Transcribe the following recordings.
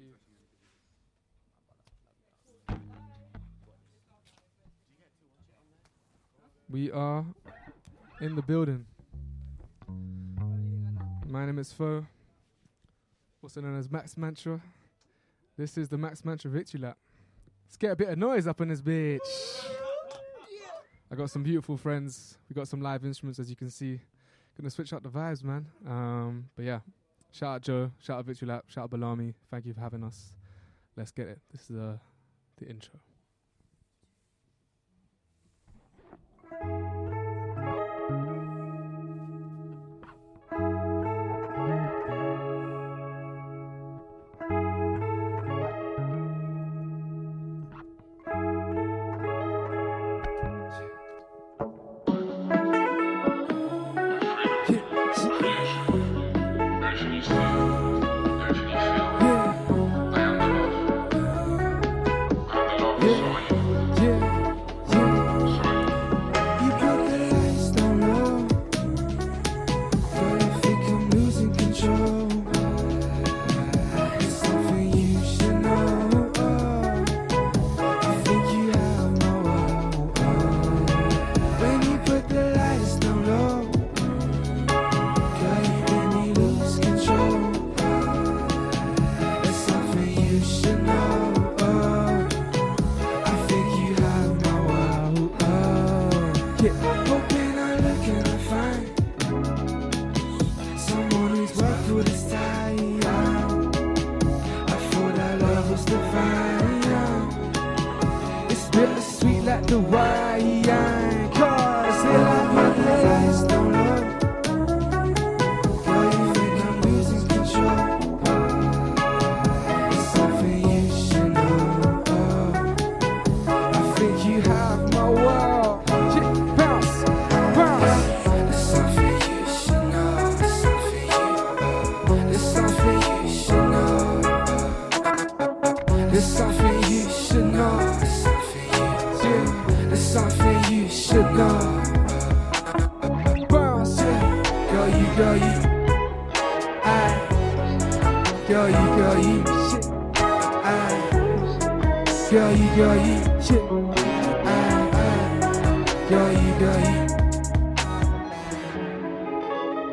you. We are in the building. My name is Feux, also known as Max Mantra. This is the Max Mantra Victory Lap. Let's get a bit of noise up in this bitch. I got some beautiful friends. We got some live instruments, as you can see. Gonna switch up the vibes, man. Um, but yeah. Shout out Joe. Shout out Victory Lap. Shout out Balamii. Thank you for having us. Let's get it. This is uh, the intro.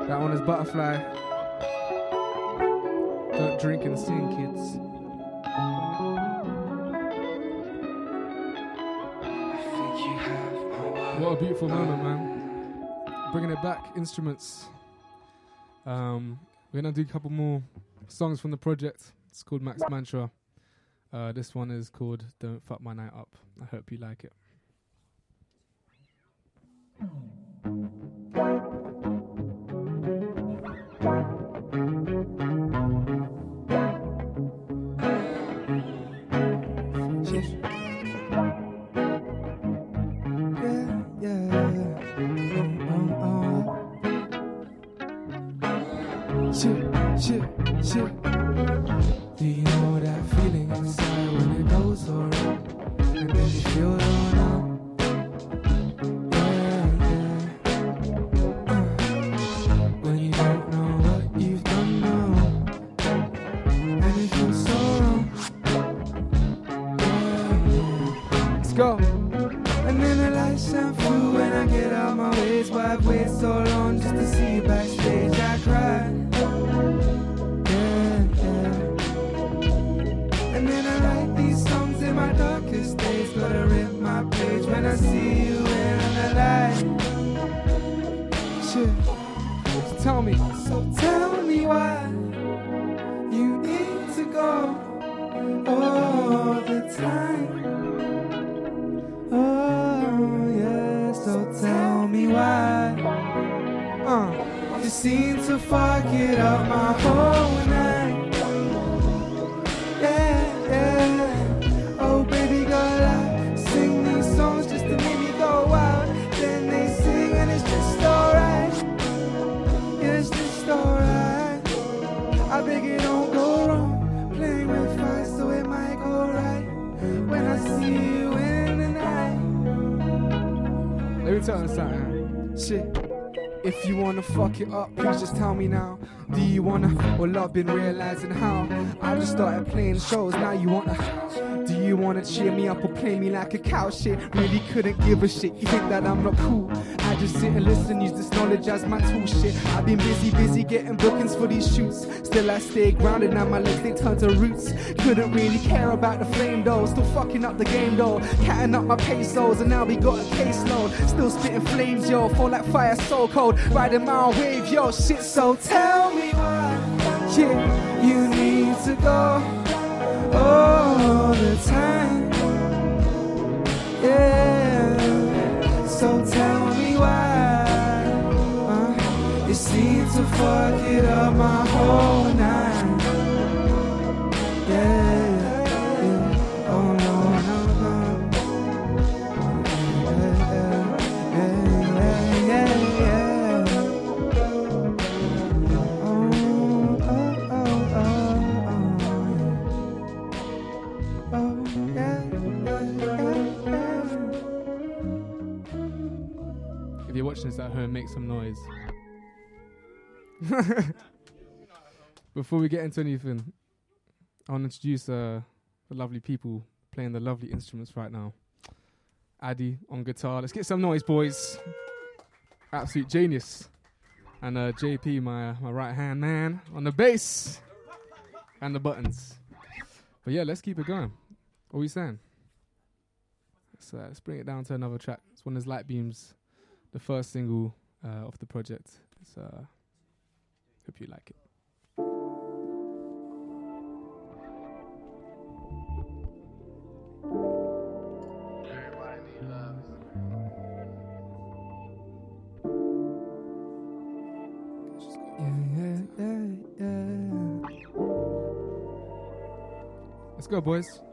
That one is Butterfly. Don't drink and sing, kids. What a beautiful moment, man. Bringing it back, instruments. Um, we're going to do a couple more songs from the project. It's called Max Mantra. Uh, this one is called Don't Fuck My Night Up. I hope you like it. Thank you. I've been realizing how I just started playing shows. Now you wanna? Do you wanna cheer me up or play me like a cow? Shit, really couldn't give a shit. You think that I'm not cool? I just sit and listen, use this knowledge as my tool. Shit, I've been busy, busy getting bookings for these shoots. Still, I stay grounded. Now my legs they turn to roots. Couldn't really care about the flame though. Still fucking up the game though. Catting up my pesos, and now we got a caseload. Still spitting flames, yo. Fall like fire, so cold. Riding my wave, yo. Shit, so tell me why. You need to go all the time. Yeah, so tell me why. Uh, you seem to fuck it up my whole night. Yeah. If you're watching this at home, make some noise. Before we get into anything, I want to introduce uh, the lovely people playing the lovely instruments right now. Addy on guitar. Let's get some noise, boys. Absolute genius. And uh, JP, my my right hand man, on the bass and the buttons. But yeah, let's keep it going. What are we saying? Let's, uh, let's bring it down to another track. It's one of his Light Beams, the first single uh, of the project. It's, uh, hope you like it. Yeah, yeah, yeah, yeah. Let's go, boys.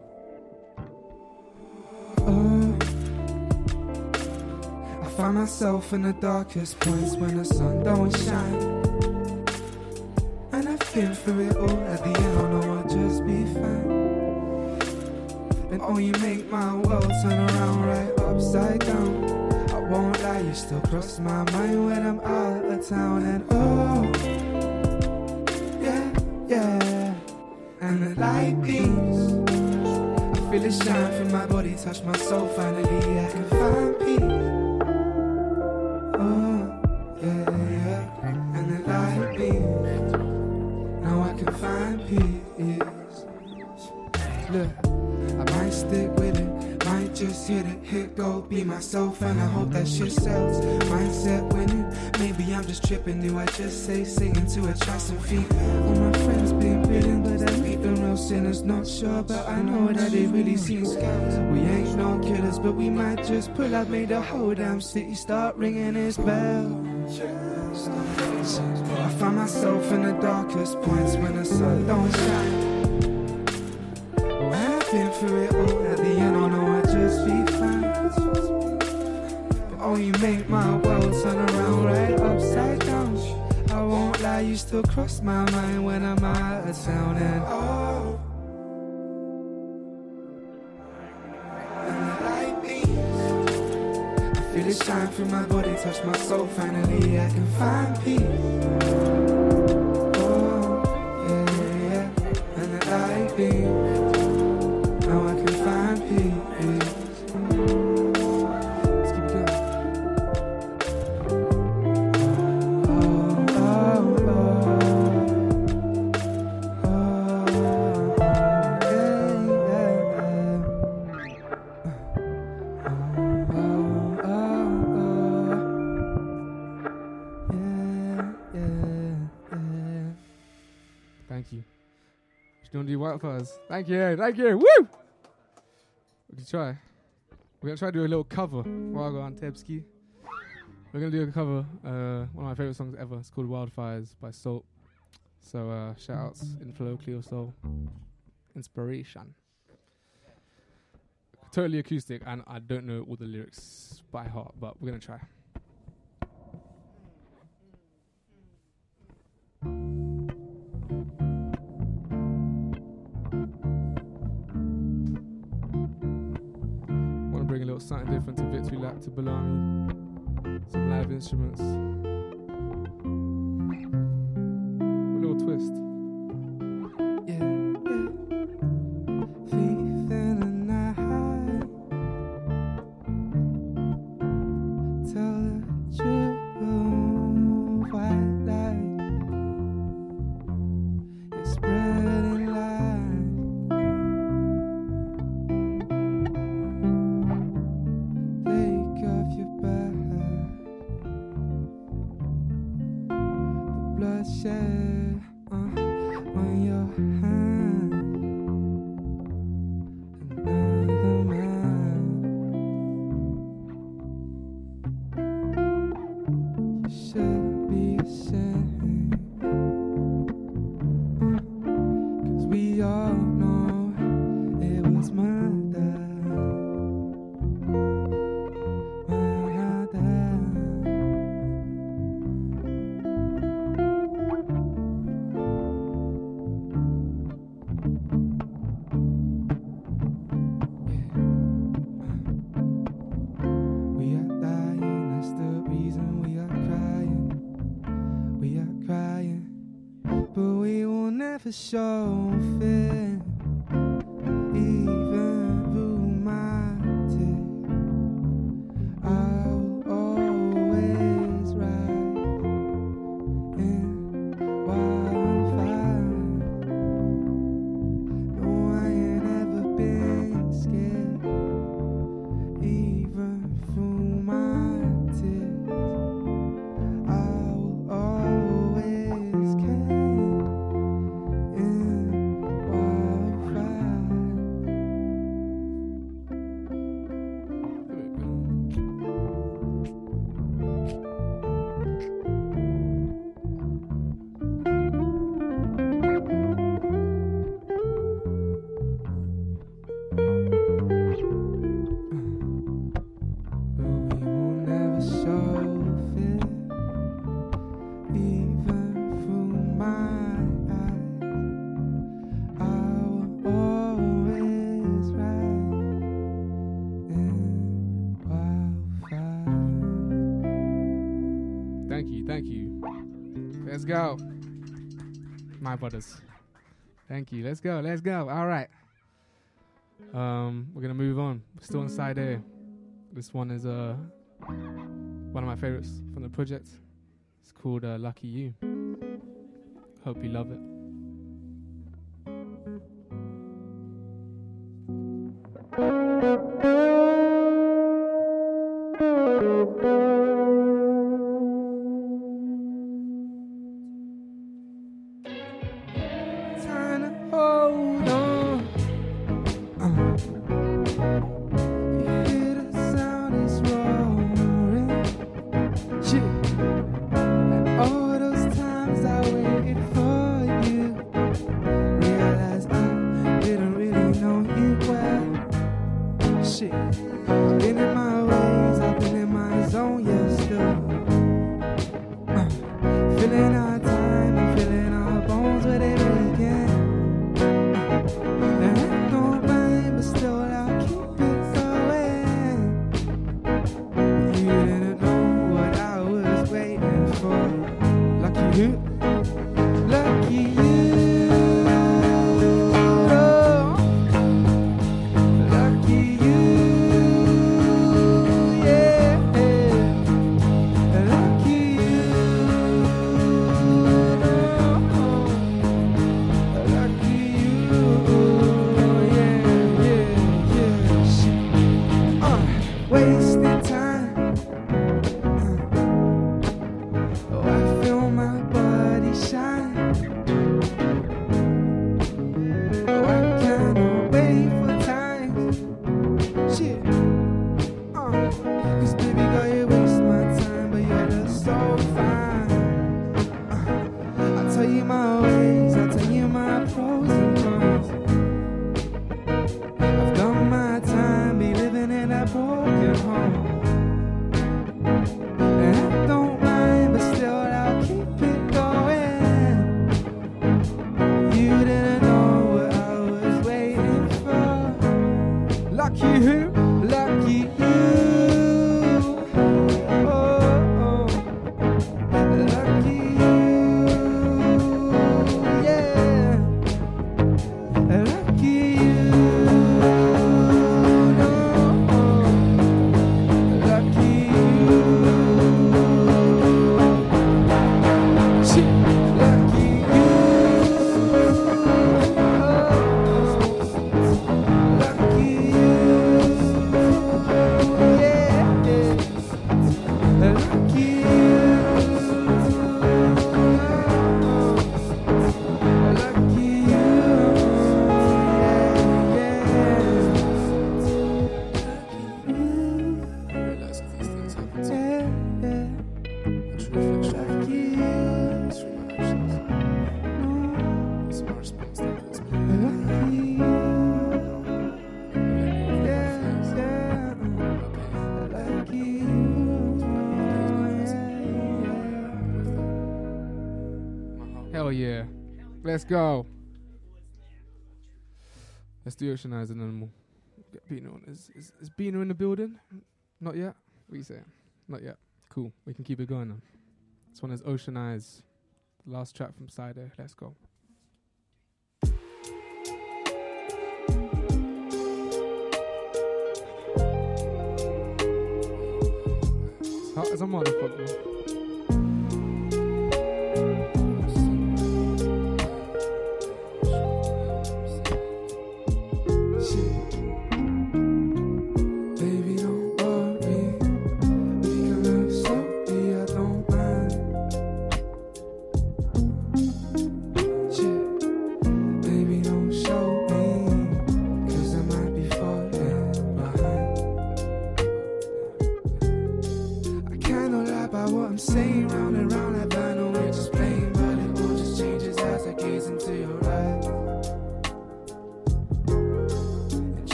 Find myself in the darkest points when the sun don't shine. And I've been through it all. At the end, I know I'll just be fine. And oh, you make my world turn around right upside down. I won't lie, you still cross my mind when I'm out of town. And oh, yeah, yeah. And the light beams. I feel it shine from my body, touch my soul. Finally, I can find peace. Hit it, go, be myself, and I hope that shit sells. Mindset winning, maybe I'm just tripping. Do I just say singing to attract some feet? All my friends been bidding, but I meet them real sinners. Not sure, but I know that they really seen scams. We ain't no killers, but we might just pull up, make the whole damn city start ringing its bell. I find myself in the darkest points when the sun don't shine. When I've been through it all, at the end I know I'll just be fine. You make my world turn around right upside down. I won't lie, you still cross my mind when I'm out of town and oh. Feel it shine through my body, touch my soul. Finally, I can find peace. Oh, yeah, yeah. And the light beams. To do wildfires? Thank you, thank you. Woo! We can try. We're gonna try to do a little cover while I go on Tebski. We're gonna do a cover, uh, one of my favorite songs ever. It's called Wildfires by SAULT. So uh, shout outs Inflo, Cleo Sol, Inspiration. Totally acoustic, and I don't know all the lyrics by heart, but we're gonna try. little something different to Victory Lap to Balamii. Some live instruments. A little twist. go. My brothers. Thank you. Let's go. Let's go. All right. Um, we're gonna move on. We're still inside here. This one is uh one of my favorites from the project. It's called uh, Lucky You. Hope you love it. Let's go. Let's do Ocean Eyes and then we'll get BINA on. Is, is, is BINA in the building? Not yet? What are you saying? Not yet. Cool. We can keep it going then. This one is Ocean Eyes. Last track from Side Let's go. Hot as a motherfucker.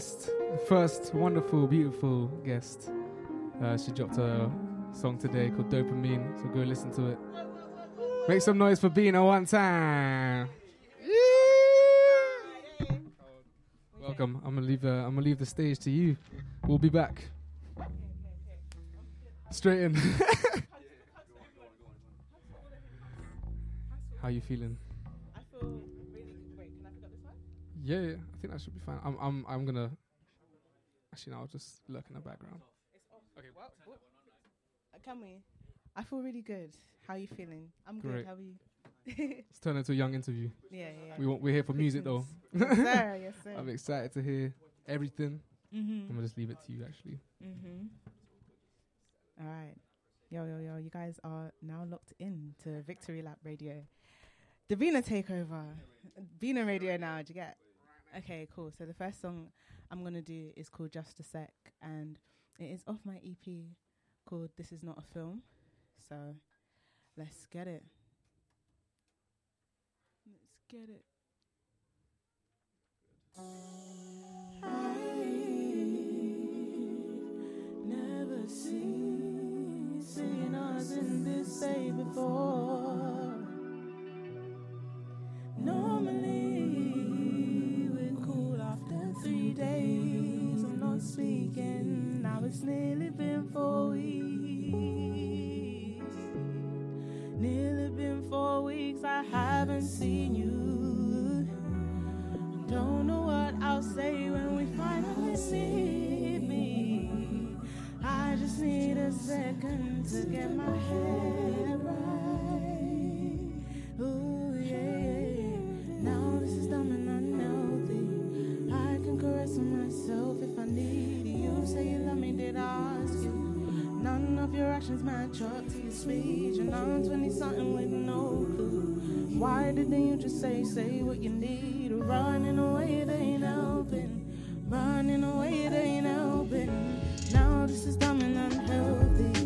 Guest, first wonderful, beautiful guest. Uh, she dropped a song today called Dopamine, so go listen to it. Make some noise for BINA one time. Welcome. I'm gonna leave. Uh, I'm gonna leave the stage to you. We'll be back. Straight in. How you feeling? I feel really. Wait, can I pick up this one? Yeah, yeah, I think that should be fine. I'm, I'm, I'm gonna. Actually, no, I'll just lurk in the background. It's off. Okay. What? what? Uh, Can we? I feel really good. How are you feeling? I'm Great. good. How are you? yeah, Let's turn into a young interview. yeah. Yeah. We want, we're here for music though. yes, sir. Yes, sir. I'm excited to hear everything. Mm-hmm. I'm Mhm. gonna just leave it to you actually. Mm-hmm. All right. Yo, yo, yo. You guys are now locked in to Victory Lap Radio. The BINA takeover. BINA Radio now. Do you get? Okay, cool. So the first song I'm gonna do is called Just a Sec, and it is off my EP called This Is Not a Film. So let's get it. Let's get it. I never seen, seen us in this day before. Normally three days I'm not speaking. Now it's nearly been four weeks. Nearly been four weeks I haven't seen you. Don't know what I'll say when we finally meet me. I just need a second to get my head. myself if I need you. Say you love me, did I ask you? None of your actions match up to your speech. And I'm 20 something with no clue. Why didn't you just say, say what you need? Running away, they ain't helping. Running away, they ain't helping. Now this is dumb and unhealthy.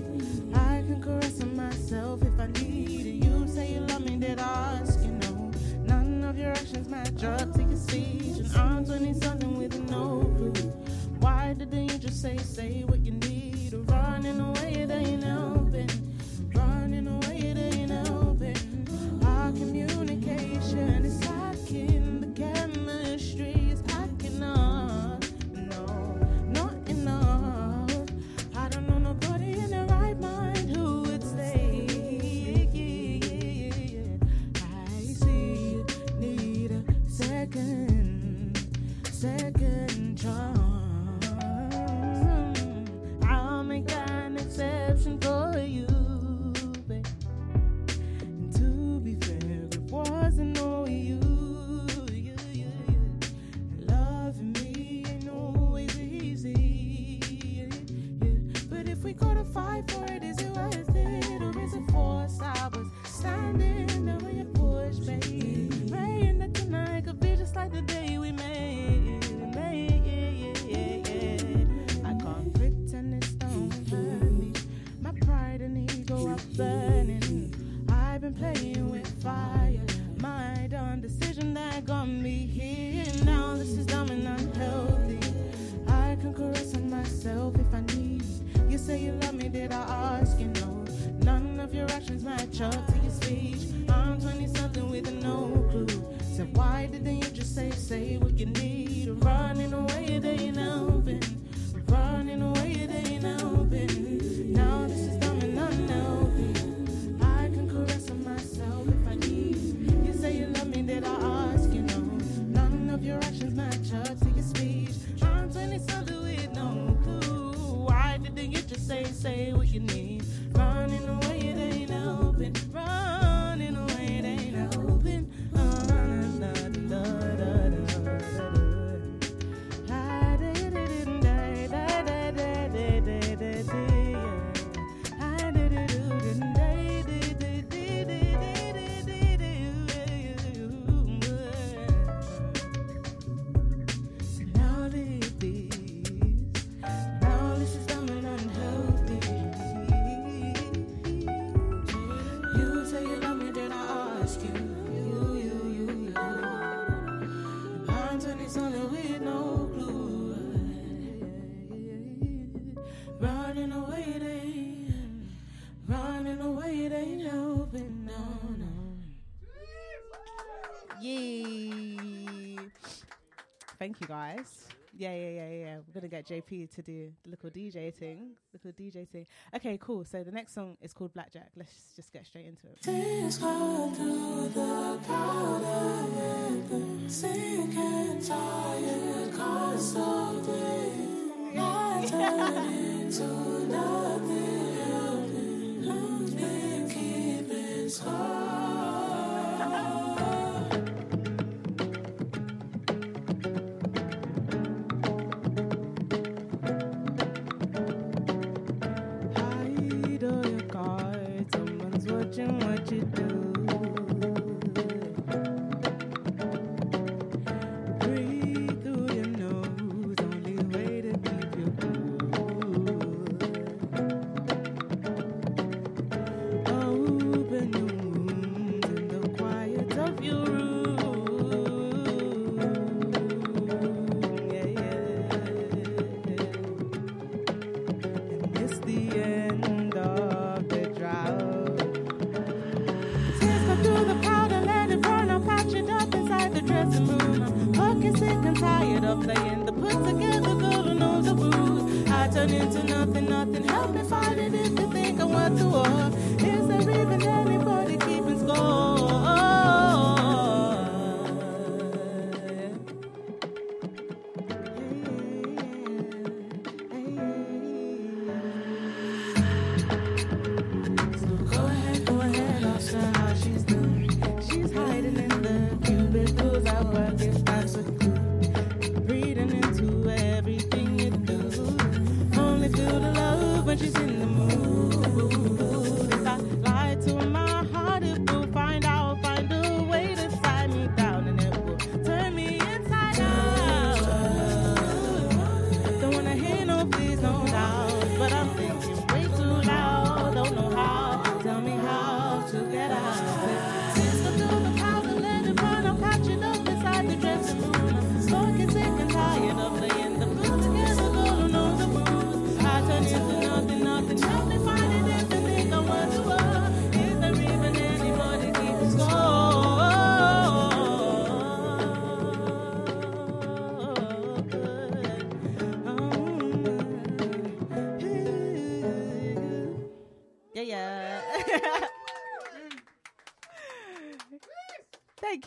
wise. Yeah, yeah, yeah, yeah. We're gonna get JP to do the little DJ thing. Little DJ thing. Okay, cool. So the next song is called Blackjack. Let's just get straight into it.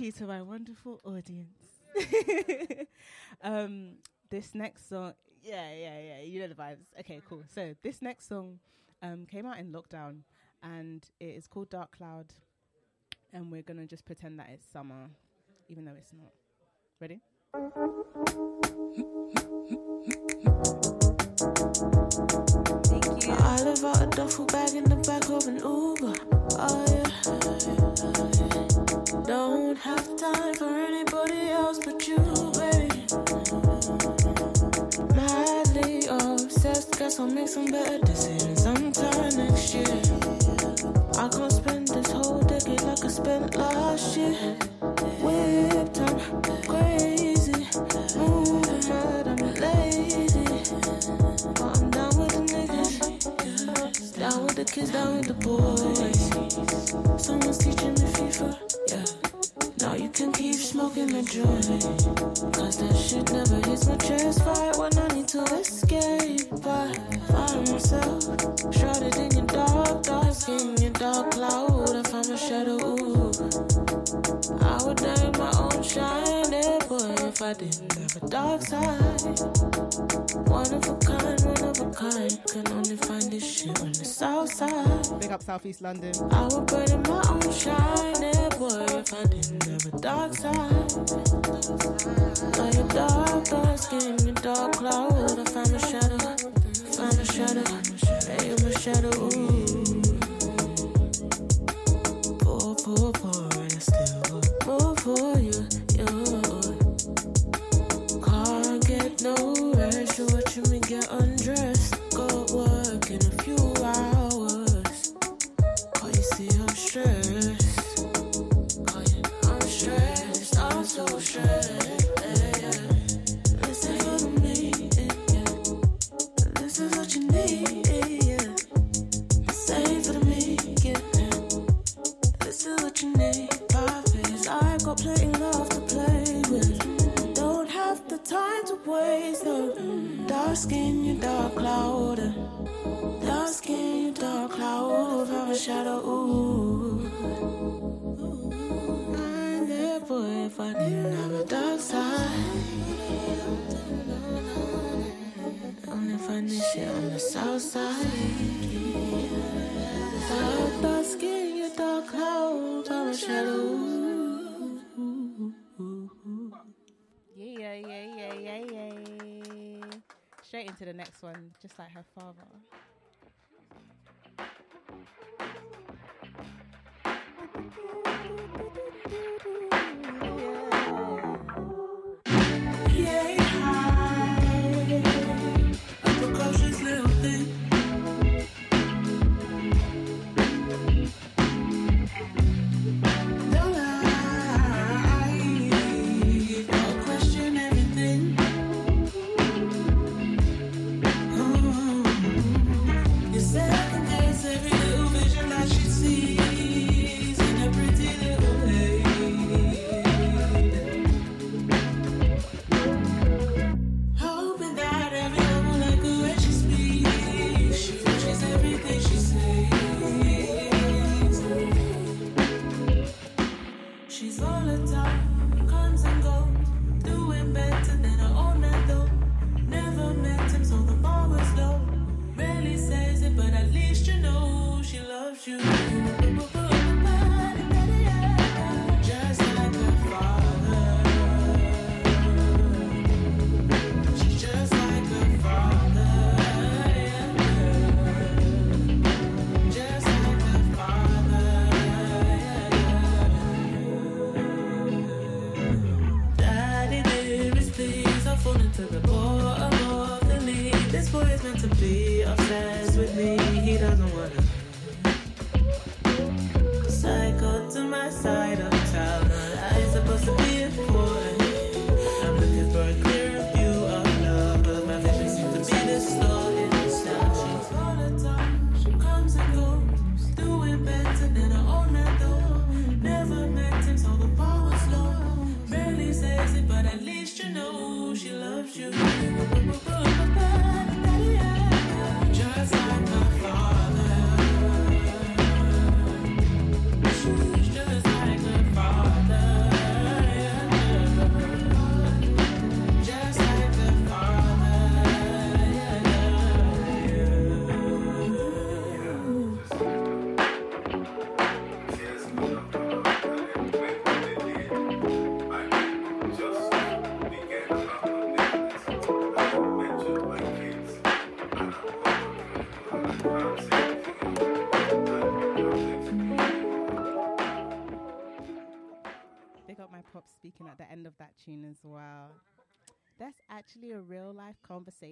You to my wonderful audience. um, this next song, yeah, yeah, yeah, you know the vibes. Okay, cool. So this next song um, came out in lockdown, and it is called Dark Cloud, and we're gonna just pretend that it's summer, even though it's not. Ready? Thank you. I live out a duffel bag in the back of an Uber. Oh yeah. Don't have time for anybody else but you, baby. Madly obsessed, guess I'll make some better decisions sometime next year. I can't spend this whole decade like I spent last year. Whipped, I'm crazy, moving mad, I'm lazy. But I'm down with the niggas. Down with the kids, down with the boys. Someone's teaching me FIFA. Now you can keep smoking the joint. Cause that shit never hits my chest. Fight when I need to escape. I find myself shrouded in your dark, dark skin, your dark cloud. I find my shadow. If I didn't have a dark side. One of a kind, one of a kind. Can only find this shit on the south side. Big up Southeast London. I would burn in my own shine, boy, if I didn't have a dark side. Now your dark, dark skin, your dark cloud. I find my shadow, like her father.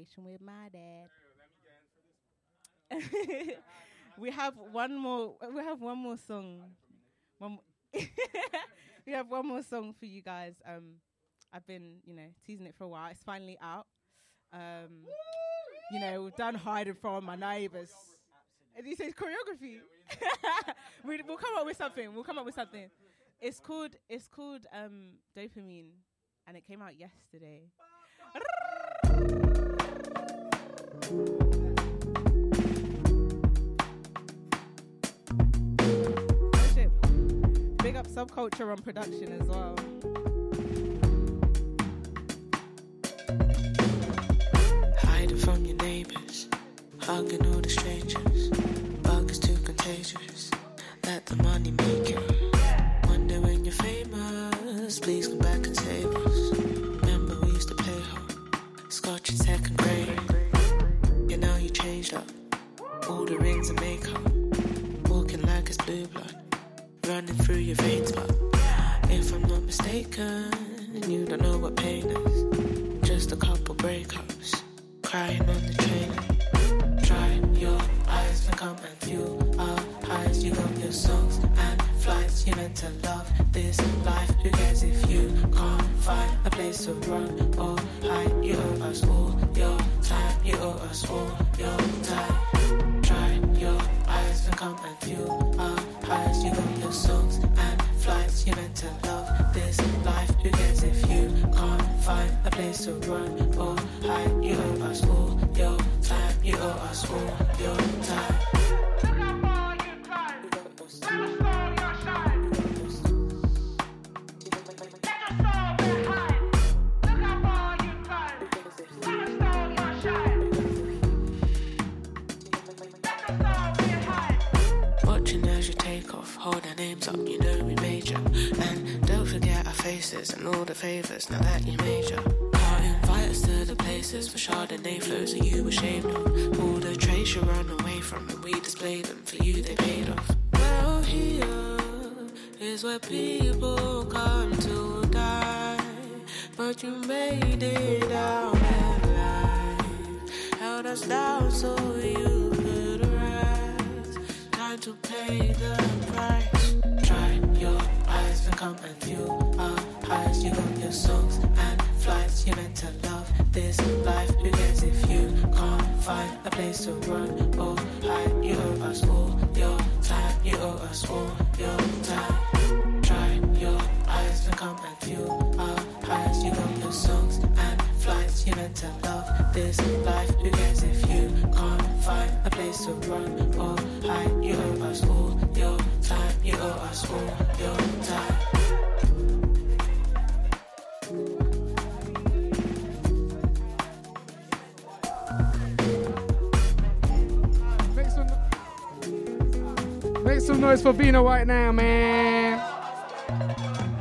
Conversation with my dad. we have one more. We have one more song. One. mo- we have one more song for you guys. Um, I've been, you know, teasing it for a while. It's finally out. Um, you know, we've done hiding from my neighbours. And you say choreography. we, we'll come up with something. We'll come up with something. It's called it's called um dopamine, and it came out yesterday. Big up subculture on production as well. Hiding from your neighbors, hugging all the strangers. Bug is too contagious. Let the money make you. Wonder when you're famous, please come back and save us. Remember we used to play home, scotch in second grade. Yeah, now you changed up. All the rings and makeup, walking like it's blue blood, running through your veins. But if I'm not mistaken, you don't know what pain is. Just a couple breakups, crying on the train. Dry your eyes and come and fuel our highs. You got your songs and flights. You meant to love this life. Who cares if you can't find a place to run But you made it out for BINA right now, man.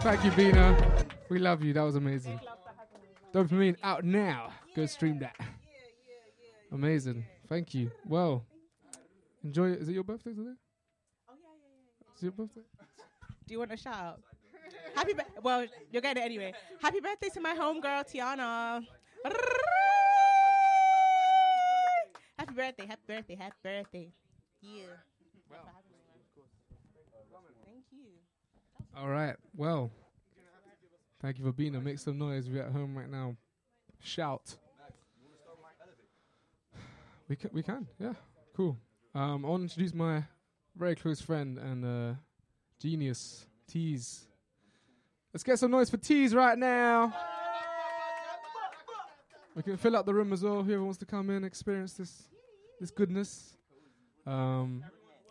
Thank you, BINA. We love you. That was amazing. Dopamine out now. Go stream that. Amazing. Thank you. Well, enjoy Is it your birthday today? Oh yeah, yeah. Is it your birthday? Do you want a shout out? Happy bir- well, you're getting it anyway. Happy birthday to my homegirl Tiana. Happy birthday, happy birthday, happy birthday. Yeah. Thank you. All right. Well, thank you for being here. Make some noise. We're at home right now. Shout. We can. We can. Yeah. Cool. Um, I want to introduce my very close friend and uh, genius, Tease. Let's get some noise for Tease right now. We can fill up the room as well. Whoever wants to come in, experience this this goodness. Um,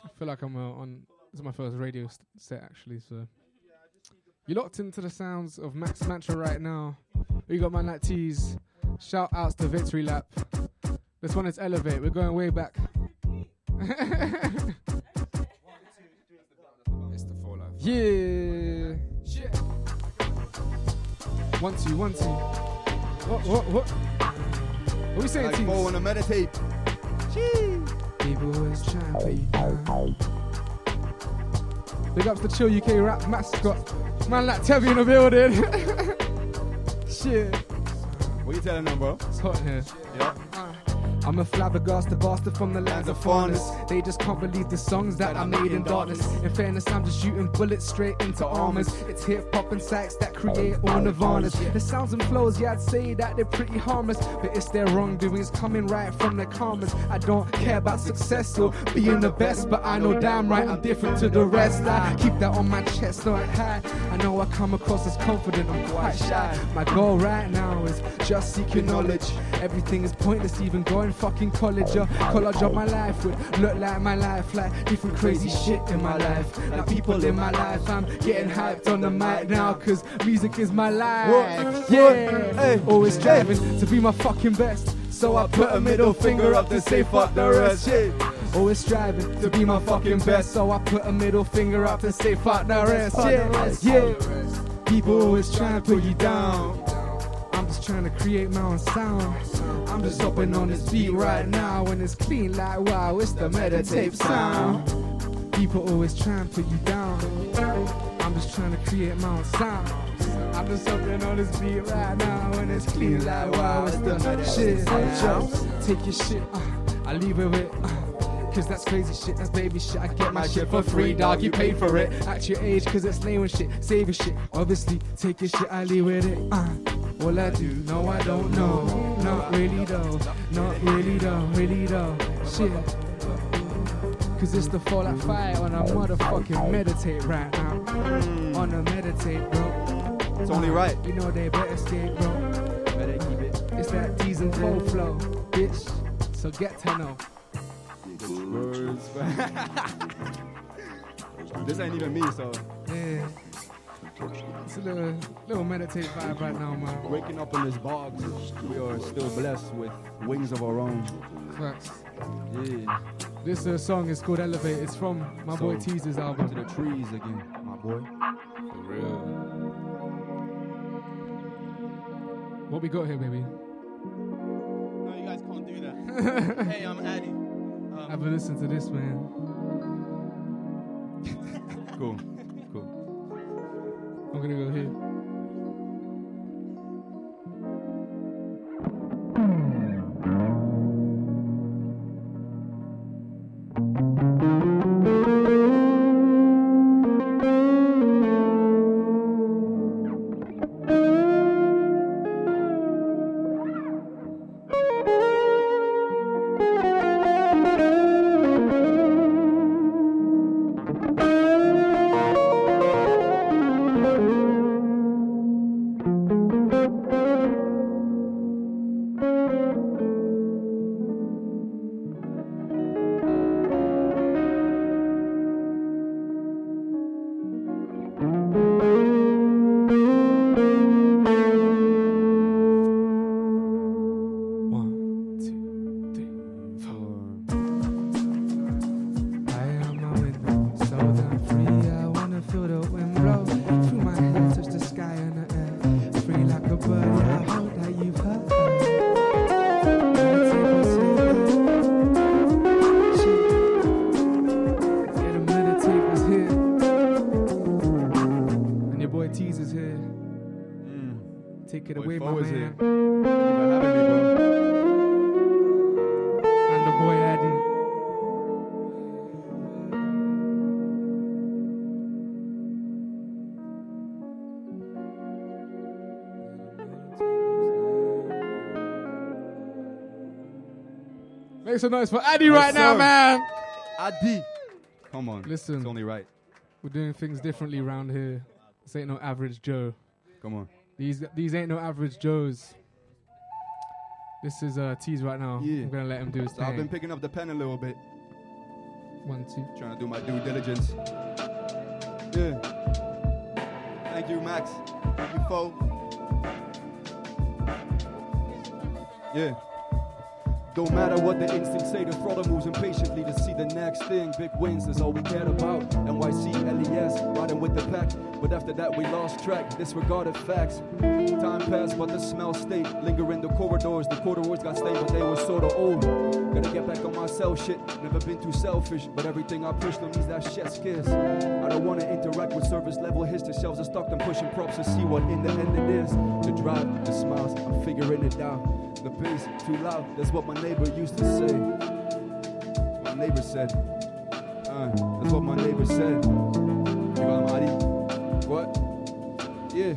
I feel like I'm uh, on. This is my first radio st- set actually. So you locked into the sounds of Max Mantra right now. We got man like Tees. Shout outs to Victory Lap. This one is Elevate. We're going way back. It's the fall life. yeah. One two one two. What what what? What we saying, Like Tees? four on a meditate. People always try and put you down. Big ups to Chill UK rap mascot. Man like Tevi in the building. Shit. What you telling them, bro? It's hot here. Yeah. Ah. I'm a flabbergasted bastard from the lands of foreigners. They just can't believe the songs that I made in darkness. In fairness, I'm just shooting bullets straight into armors. It's hip hop and sax that create all nirvanas. The sounds and flows, yeah, I'd say that they're pretty harmless. But it's their wrongdoings coming right from their karmas. I don't care about success or being the best, but I know damn right I'm different to the rest. I keep that on my chest, not high. I know I come across as confident, I'm quite shy. My goal right now is just seeking knowledge. Everything is pointless, even going fucking college. Yeah. College of my life would look like my life, like different crazy shit in my life. Like people in my life, I'm getting hyped on the mic now, cause music is my life. Yeah, always striving to be my fucking best. So I put a middle finger up to say fuck the rest. Always striving to be my fucking best. So I put a middle finger up and say fuck the rest. Yeah, yeah. People always trying to put you down. I'm just trying to create my own sound. I'm just hopping on this beat right now, and it's clean like wow, it's the meditate sound. People always trying to put you down. I'm just trying to create my own sound. I'm just hopping on this beat right now, and it's clean like wow, it's the shit. Take your shit, uh, I leave it with. Uh, Cause that's crazy shit, that's baby shit. I get my shit for free, dog. You paid for it. At your age, cause it's lame with shit. Save your shit. Obviously, take your shit, I leave with it. Uh, all I do, no, I don't know. Not really though. Not really though. Really though. Shit. Cause it's the fall at fire on a motherfucking meditate right now. On a meditate, bro. It's only right. You know they better stay, bro. Better keep it. It's that and full flow, bitch. So get to know. Words. this ain't even me, so Yeah. It's a little, little meditate vibe right now, man. waking up in this box, we are still blessed with wings of our own. Facts. Yeah. This uh, song is called Elevate. It's from my boy So, album. To the trees again, my boy. For real. What we got here, baby? No, you guys can't do that. hey, I'm Addy. Have a listen to this, man. Cool. Cool. I'm gonna go here. Some noise for Addy Yes, right now, man. Addy. Come on. Listen. It's only right. We're doing things differently around here. This ain't no average Joe. Come on. These these ain't no average Joes. This is uh, T's right now. Yeah. I'm gonna let him do his So I've been picking up the pen a little bit, One, two. trying to do my due diligence. Yeah. Thank you, Max. Thank you, Fo. Yeah. Don't matter what the instincts say, the throttle moves impatiently to see the next thing. Big wins is all we cared about. NYC, LES, riding with the pack. But after that, we lost track, disregarded facts. Time passed, but the smell stayed. Linger in the corridors. The corridors got stained, but they were sorta old. Gotta get back on myself shit. Never been too selfish, but everything I push them needs that shit scarce. I don't wanna interact with service level. The shelves are stocked. I'm pushing props to see what in the end it is. The drive, the smiles, I'm figuring it out. The bass too loud. That's what my neighbor used to say. My neighbor said. Uh, that's what my neighbor said. What? Yeah.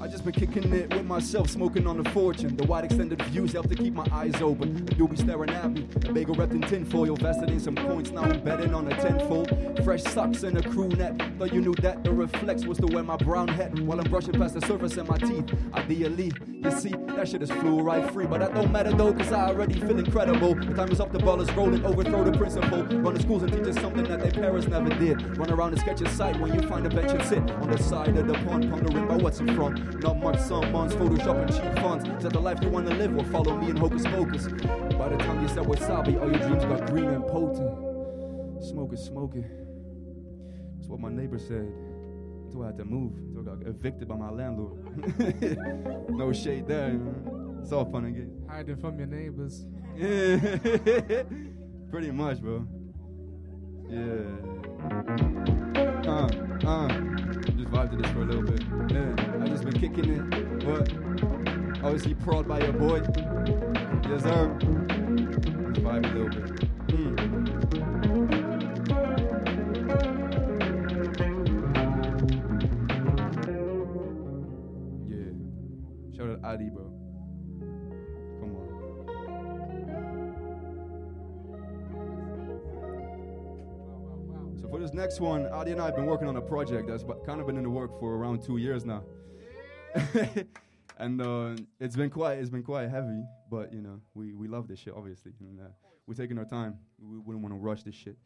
I just been kicking it with myself, smoking on the fortune. The wide extended views help to keep my eyes open. A doobie staring at me. A bagel wrapped in tinfoil, vested in some points. Now I'm betting on a tenfold. Fresh socks and a crew net. Thought you knew that the reflex was to wear my brown hat while I'm brushing past the surface of my teeth. Ideally, you see, that shit is fluoride free. But that don't matter though, cause I already feel incredible. The time is up, the ball is rolling, overthrow the principal. Run the schools and teach us something that their parents never did. Run around and sketch a site when you find a bench and sit on the side of the pond, pondering about what's in front. Not much, some months, Photoshop and cheap fonts. Is that the life you wanna live or follow me in hocus pocus? By the time you said wasabi, all your dreams got green and potent. Smoke it. That's what my neighbor said. Until I had to move. Until I got evicted by my landlord. no shade there. you know. It's all fun and games. Hiding from your neighbors. Yeah. Pretty much, bro. Yeah. Uh, uh. Just vibe to this for a little bit. Yeah. I just been kicking it. What? Obviously prod by your boy. Yes, sir. Just vibe a little bit. Bro. Come on. So for this next one, Adi and I have been working on a project that's kind of been in the work for around two years now. and uh, it's been quite it's been quite heavy, but you know we, we love this shit obviously, and uh, we're taking our time. We wouldn't want to rush this shit.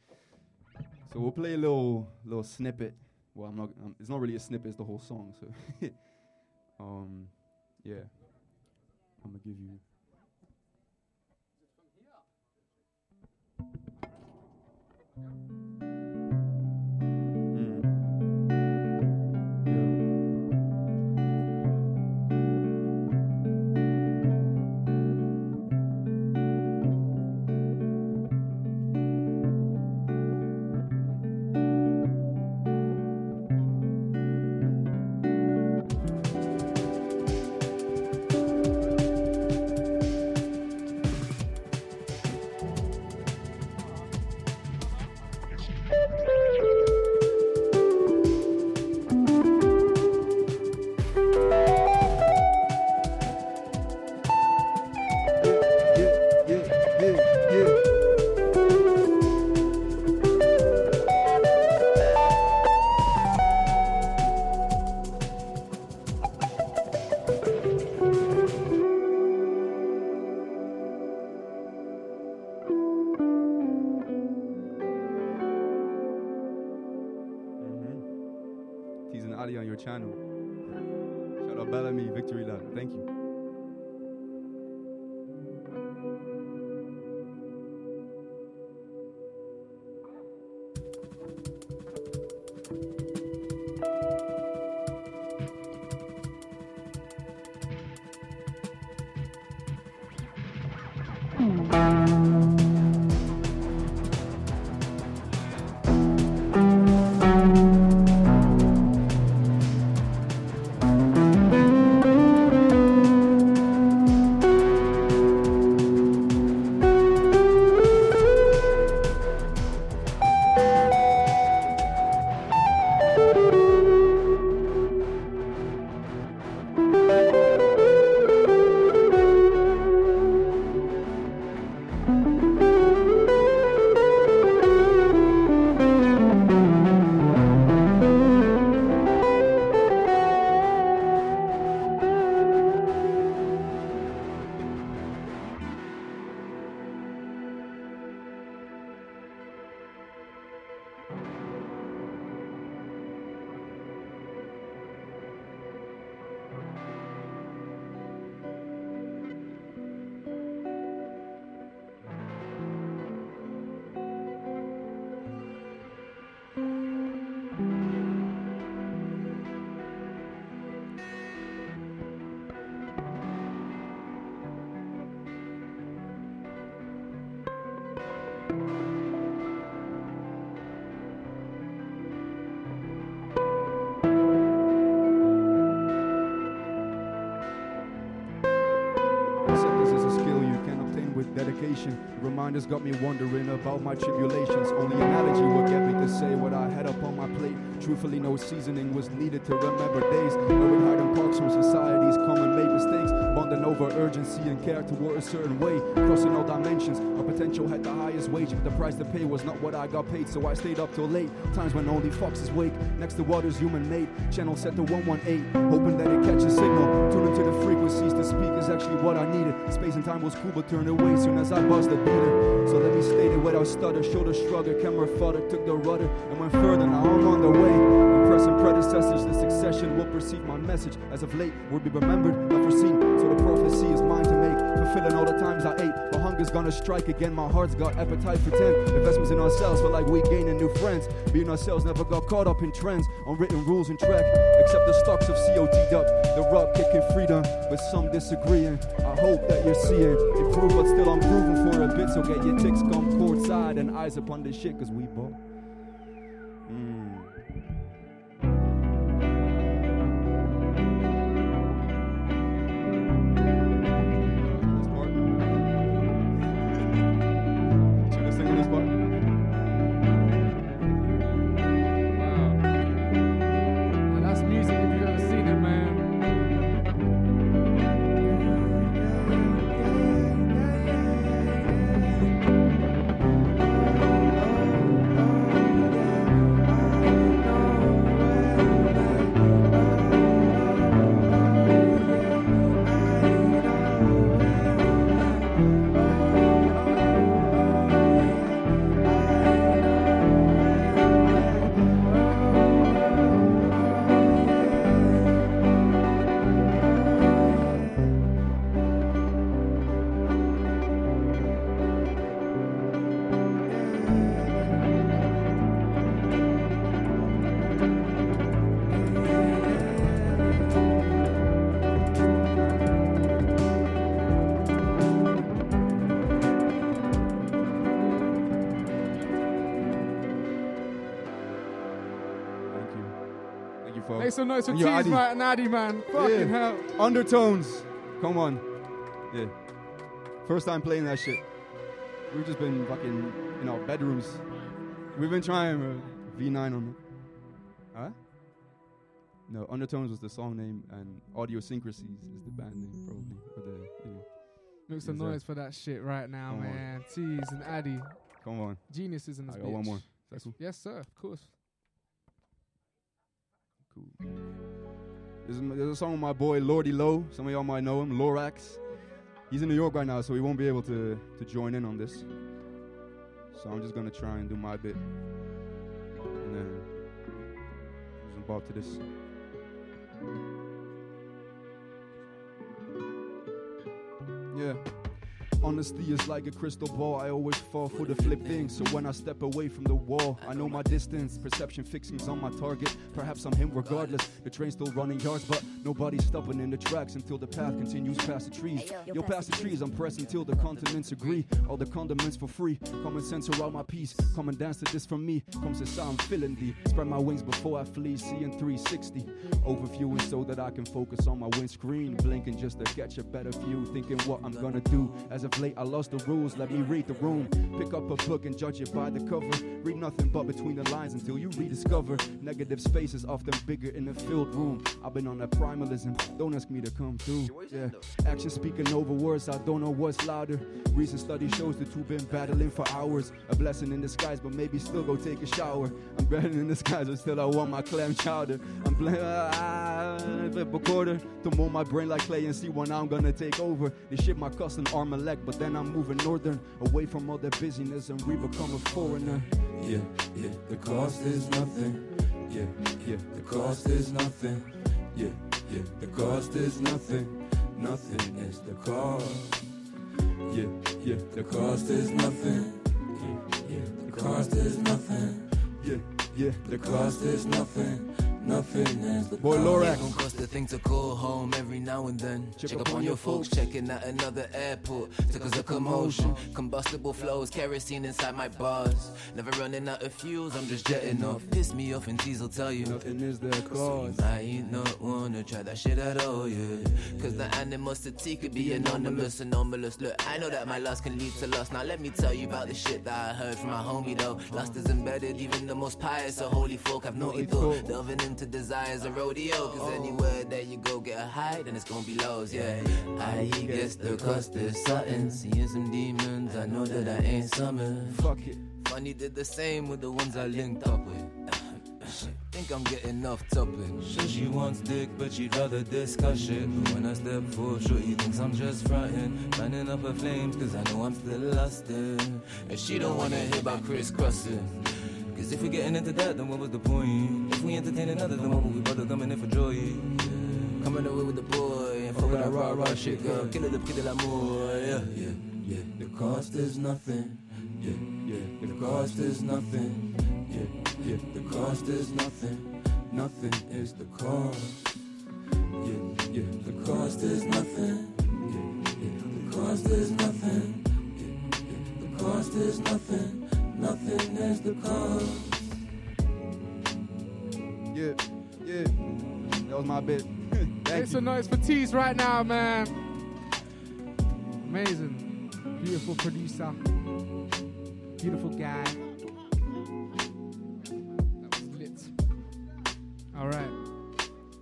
So we'll play a little little snippet. Well, I'm not. Um, it's not really a snippet. It's the whole song. So, um, yeah, I'm gonna give you. Medication. Reminders got me wondering about my tribulations. Only analogy would get me to say what I had up on my plate. Truthfully, no seasoning was needed to remember days. No would hide in parks from society's common made mistakes. Bonding over urgency and care toward a certain way. Crossing all dimensions. Our potential had the highest wage, but the price to pay was not what I got paid. So I stayed up till late. Times when only foxes wake. Next to water's human made. Channel set to 118. Hoping that it catches signal. Tune into the frequencies to speak is actually what I needed. Space and time was cool, but turned away soon as I buzzed the So let me state it without stutter. Shoulder shrugger, camera fodder, took the rudder and went further. Now I'm on the way. Impressing predecessors, the succession will perceive my message. As of late, will be remembered, not foreseen. So the prophecy is mine to make. Fulfilling all the times I ate. But hunger's gonna strike again. My heart's got appetite for 10. Investments in ourselves feel like we gaining new friends. Being ourselves never got caught up in trends. Unwritten rules and track. Except the stocks of COD duck. The rock kicking freedom. But some disagreeing. I hope that you're seeing. Improve, but still I'm proving for a bit. So get your ticks come courtside and eyes upon this shit, cause we bought. Folks. Make some noise for T's Addy. right and Addy, man. Fucking Yeah. hell. Undertones. Come on. Yeah. First time playing that shit. We've just been fucking in our bedrooms. We've been trying uh, V9 on it. Huh? No, Undertones was the song name, and Audiosyncrasies is the band name, probably. Or the, you know. Make some noise for that shit right now, Come on. man. T's and Addy. Come on. Geniuses in this I bitch. got one more. Cool? Yes, sir. Of course. Cool. There's, there's a song with my boy Lordy Low. Some of y'all might know him, Lorax. He's in New York right now, so he won't be able to, to join in on this. So I'm just gonna try and do my bit. And then just involved to this. Yeah. Honesty is like a crystal ball. I always fall for the flip thing. So when I step away from the wall, I know my distance. Perception fixing's on my target. Perhaps I'm him regardless. The train's still running yards, but nobody's stopping in the tracks until the path continues past the trees. Yo, past the trees, I'm pressing till the continents agree. All the condiments for free. Common sense around my piece. Come and dance to this from me. Comes the sound feeling thee. Spread my wings before I flee. Seeing 360. Overviewing so that I can focus on my windscreen. Blinking just to catch a better view. Thinking what I'm gonna do. As of late, I lost the rules. Let me read the room. Pick up a book and judge it by the cover. Read nothing but between the lines until you rediscover. Negative space is often bigger in a filled room. I've been on that primalism. Don't ask me to come through. Yeah. Action speaking over words. I don't know what's louder. Recent study shows the two been battling for hours. A blessing in disguise, but maybe still go take a shower. I'm better in disguise, but still I want my clam chowder. I'm playing ah, flip a quarter to mold my brain like clay and see when I'm gonna take over. They ship my custom armalek, but then I'm moving northern, away from all the busyness, and we become a foreigner. Yeah, yeah, the cost is nothing. Yeah, yeah, the cost is nothing. Yeah, yeah, the cost is nothing. Nothing is the cost. Yeah, yeah, the cost is nothing. Yeah, yeah, the cost is nothing. Yeah, yeah, The cost is nothing. Nothing is the Boy. Lorax. It gon' cost a thing to call home every now and then. Check, up on your folks, checking out another airport. Took us a commotion. Combustible flows, kerosene inside my bars. Never running out of fuels, I'm just jetting off. Piss me off and will tell you. Nothing is their cause. I ain't not wanna try that shit at all, yeah. Cause the animosity could be anonymous, anomalous. Look, I know that my lust can lead to lust. Now let me tell you about the shit that I heard from my homie though. Lust is embedded, even the most pious of holy folk have naughty thought. Delving into desires a rodeo. Cause anywhere that you go, get a high, then it's gonna be lows, yeah. I guess the cost is something. Seeing some demons, I know that I ain't summoned. Fuck it. Funny did the same with the ones I linked up with. Think I'm getting off topic. Sure, she wants dick, but she'd rather discuss it. But when I step forward, sure, he thinks I'm just frontin'. Fanning up her flames, cause I know I'm still lusted. And she don't wanna hear about crisscrossing. Cause if we're getting into that, then what was the point? If we entertain another, then what would we bother coming in for joy? Yeah. Coming away with the boy, and fuck with that rah rah shit, girl. Kill it up, kill it l'amour, yeah, yeah, yeah. The cost is nothing. Yeah, yeah. The cost is nothing. Yeah, yeah. The cost is nothing. Nothing is the cost. Yeah, yeah. The cost is nothing. Yeah, yeah. The cost is nothing. Yeah, yeah. The cost is nothing. Nothing is the cost. Yeah, yeah. That was my bit. Thank Make you. some noise for Tees right now, man. Amazing. Beautiful producer. Beautiful guy. That was lit. All right.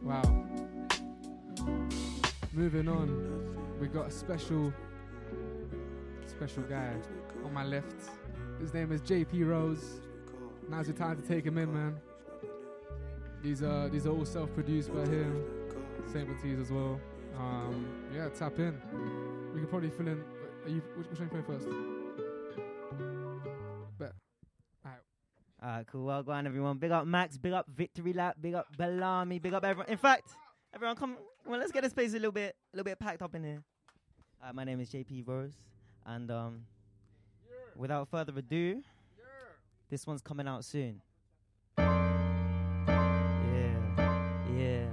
Wow. Moving on. We got a special, special guy on my left. His name is JP Rose. Now's the time to take him in, man. These are these are all self-produced by him. Same with Tees as well. Um, yeah, tap in. We could probably fill in. Are you which, which one you play first? Bet. Alright. Alright, cool. Well, go on, everyone. Big up Max. Big up Victory Lap. Big up Balamii. Big up everyone. In fact, everyone, come. Well, let's get this place a little bit, a little bit packed up in here. Uh, my name is JP Rose, and um, without further ado, this one's coming out soon. Yeah, yeah.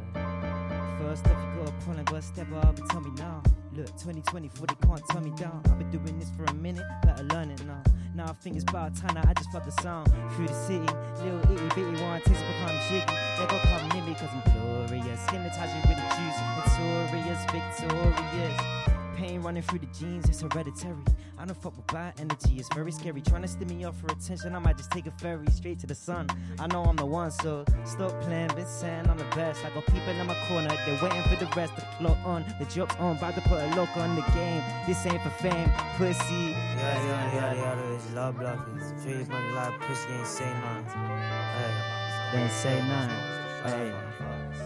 First off, you got a problem, gotta step up and tell me now. Look, 2024, they can't turn me down. I've been doing this for a minute, better learn it now. Now I think it's about time that I just fuck the sound through the city. Little itty bitty one it become jiggy. They gon' come near me cause I'm glorious. Hypnotizing with the juice. Victorious, victorious. Pain running through the genes, it's hereditary. I don't fuck with bad energy, it's very scary. Trying to steam me up for attention, I might just take a ferry straight to the sun. I know I'm the one, so stop playing, been saying I'm the best. I got people in my corner, they're waiting for the rest to clock on. The job's on, about to put a lock on the game. This ain't for fame, pussy. Yada yada yada yada, it's love blockers. Trees money like pussy ain't say nothing. Hey, They ain't say nothing. Hey,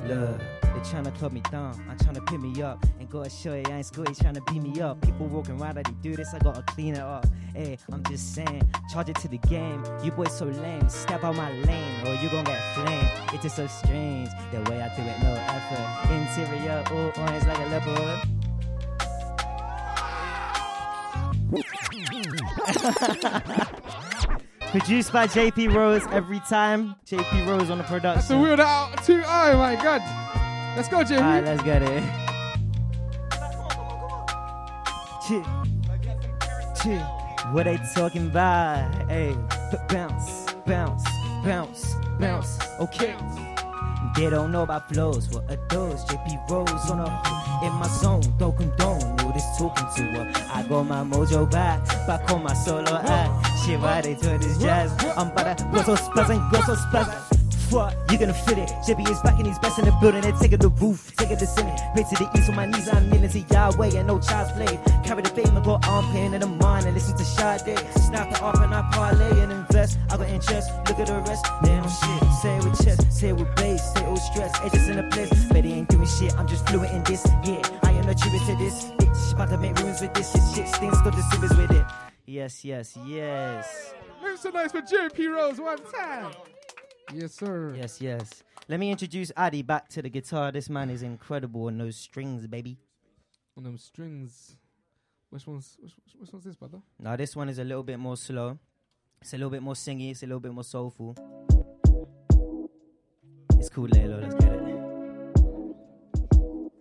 look, they tryna club me down. I'm tryna pick me up. And gotta show you I ain't scotty tryna beat me up. People walking that they do this, I gotta clean it up. Hey, I'm just saying, charge it to the game. You boys so lame, step out my lane, or you gon' get flame. It's just so strange, the way I do it, no effort. Interior, all orange like a leopard. Produced by JP Rose every time. JP Rose on the production. That's a weird out too. Oh my god. Let's go, JP. Alright, let's get it. Chill. Chill. What they talking about? Hey, bounce, bounce, bounce, bounce. Okay. They don't know about flows. What are those? JP Rose on a in my zone. Don't condone. No, this talking to her. I got my mojo back, back on my solo act. Shit, why they do this jazz? I'm about to go so spaz and go so spaz. What? You gonna fit it? JP is back and he's best in the building. They're taking the roof, taking the ceiling. Pray to the east on my knees. I'm kneeling to Yahweh and no child's play. Carry the fame and go on pain in the mind and listen to Sade. Snap the up and I parlay and invest. I got interest. Look at the rest. Don't shit. Say it with chest, say it with bass, say it with stress. Edges in the place, but they ain't doing shit. I'm just fluent in this. Yeah, I am not tribute to this. Bitch, about to make rooms with this shit. Shit stings, got the singers with it. Yes, yes, yes. Move some noise for JP Rose one time. Yes, sir. Yes, yes. Let me introduce Addy back to the guitar. This man is incredible on those strings, baby. On them strings. Which one's which, which- which one's this, brother? Now this one is a little bit more slow. It's a little bit more singy. It's a little bit more soulful. It's cool, lay low, let's get it.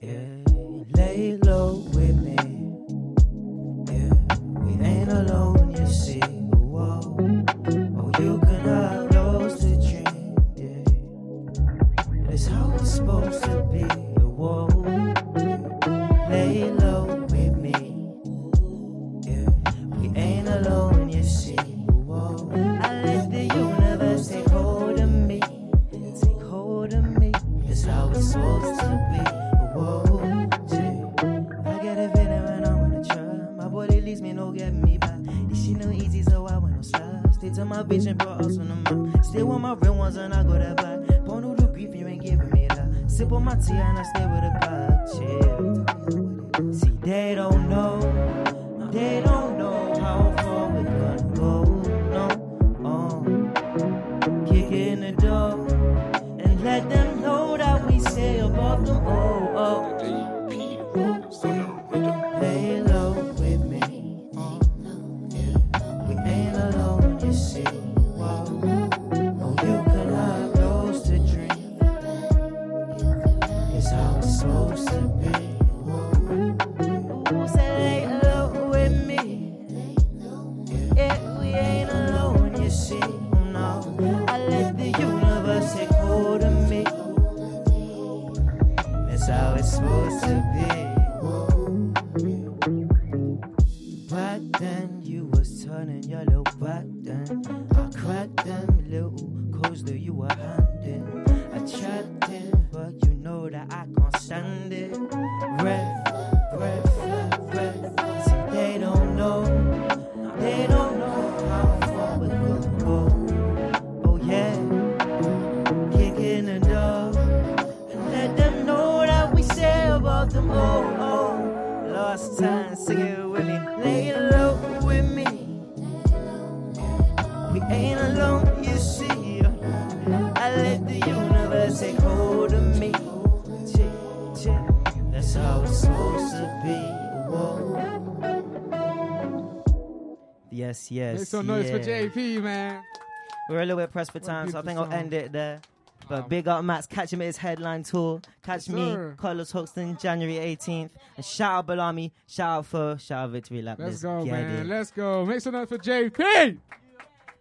Yeah, lay low with me. Yeah, we ain't alone, you see. Whoa, oh, you can have it's to be. Whoa, lay low with me. Yeah, we ain't alone, you see. Whoa, I let the universe take hold of me. Take hold of me. It's how it's supposed to be. Whoa, yeah. I get a feeling when on the track. My body leaves me no get me back. This shit no easy, so I went no slide. Stay to my vision, us on the map. Still with my real ones and I go that Sip on my tea and I stay with a pack. Chill. See, they don't know. Some noise for yeah. JP, man. We're a little bit pressed for What a time, so I think I'll end it there. But big up Max, catch him at his headline tour. Catch Yes, me, sir. Colours Hoxton, January 18th. And shout out Balamii, shout out for, shout out Victory Lap. Let's go, get man. it. Let's go. Make some noise for JP.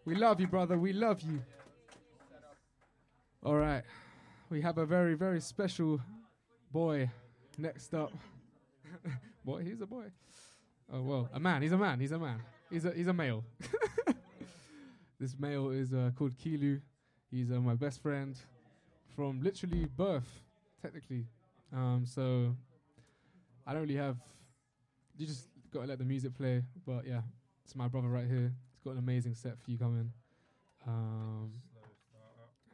We love you, brother. We love you. All right. We have a very, very special boy next up. boy, he's a boy. Oh well, a man. He's a man. He's a man. He's a he's a male. this male is uh, called Kilu. He's uh, my best friend from literally birth, technically. Um, so I don't really have. You just gotta let the music play. But yeah, it's my brother right here. He's got an amazing set for you coming. Um,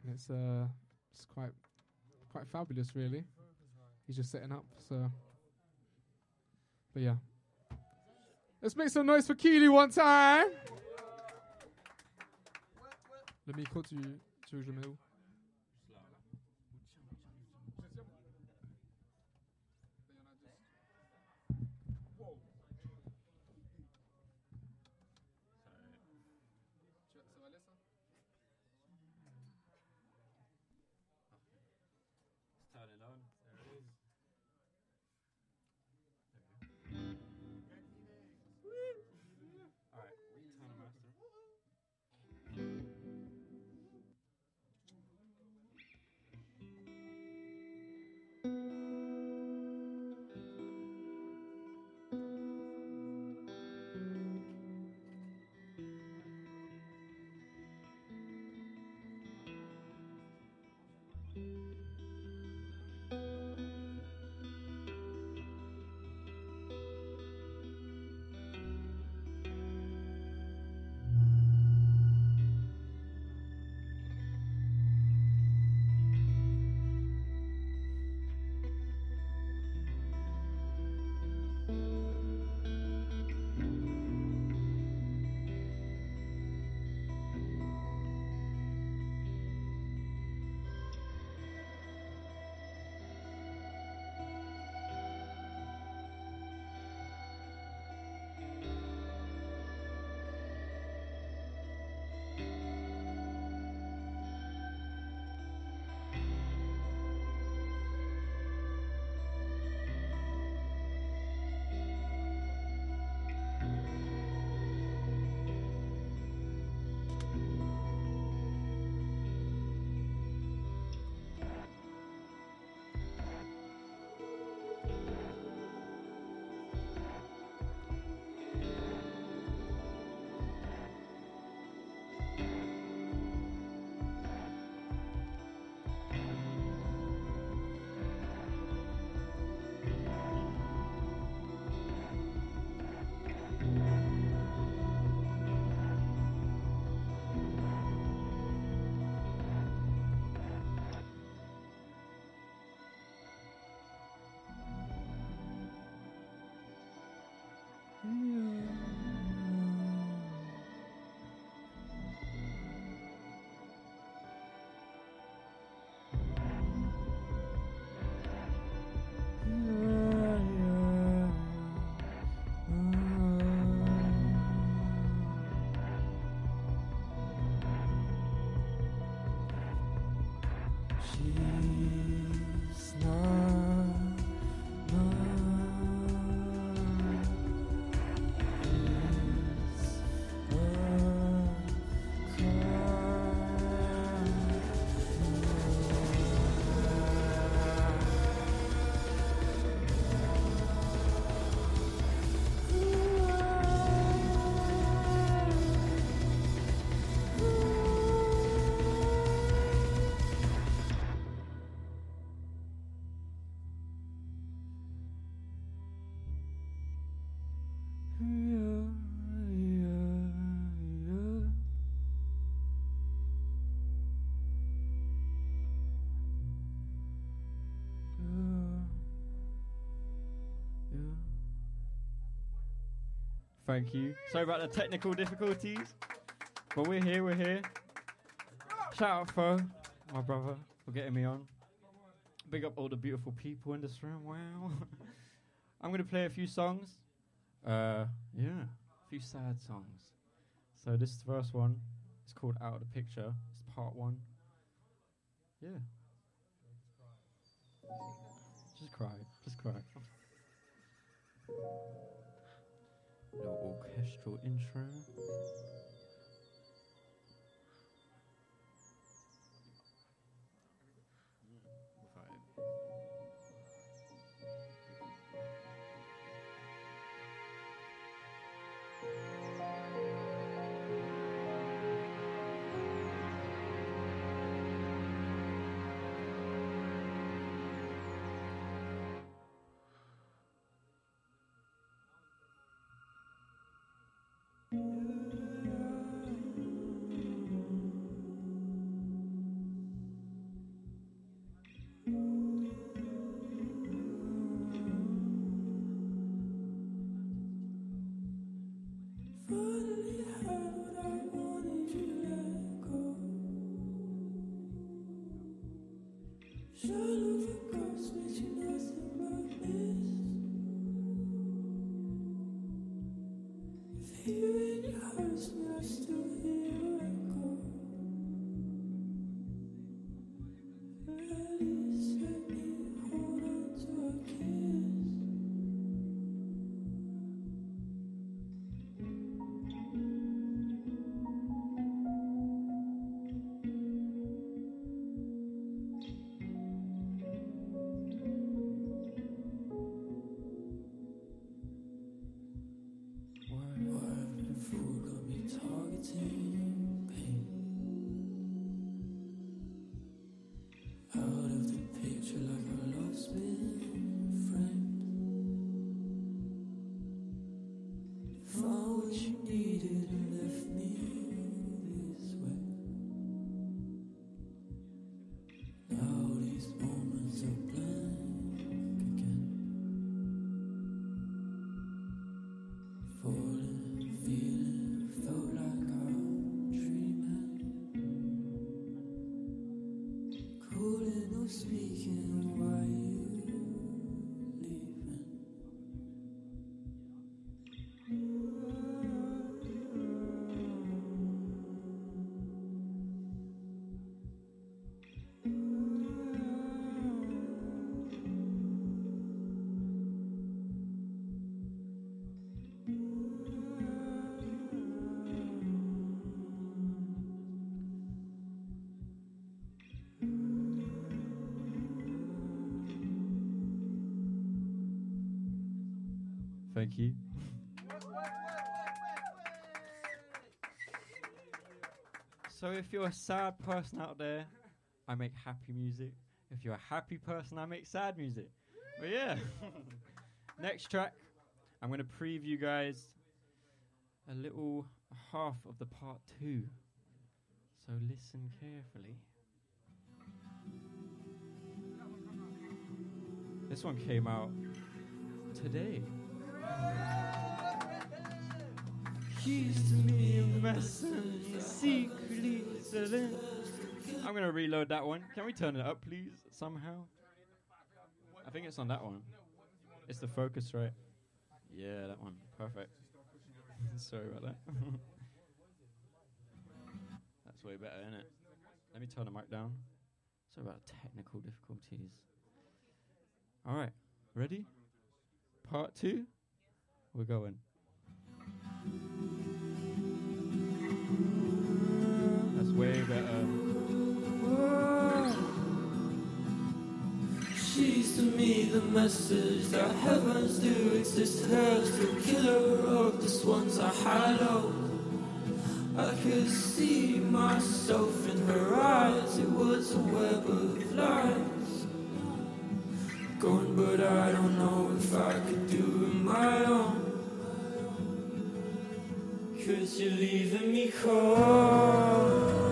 and it's uh, it's quite quite fabulous, really. He's just setting up. So, but yeah, let's make some noise for Keely one time. Le micro, tu, tu veux que je où She's Thank you. Sorry about the technical difficulties, but we're here. We're here. Shout out Feux, my brother, for getting me on. Big up all the beautiful people in this room. Wow. I'm gonna play a few songs. Uh, yeah, a few sad songs. So this first one is called Out of the Picture. It's part one. Yeah. Just cry. Just cry. Little orchestral intro. So if you're a sad person out there, I make happy music. If you're a happy person, I make sad music. But yeah. Next track, I'm going to preview guys a little half of the part two. So listen carefully. This one came out today. Me secretly. I'm gonna reload that one. Can we turn it up, please, somehow? I think it's on that one. It's the focus, right? Yeah, that one. Perfect. Sorry about that. That's way better, isn't it? Let me turn the mic down. Sorry about technical difficulties. All right, ready? Part two. We're going. That's way better. She's to me the message that heavens do exist. Hers the killer of the swans I hallowed. I could see myself in her eyes. It was a web of lies. Gone, but I don't know if I could do it my own. Cause you're leaving me cold.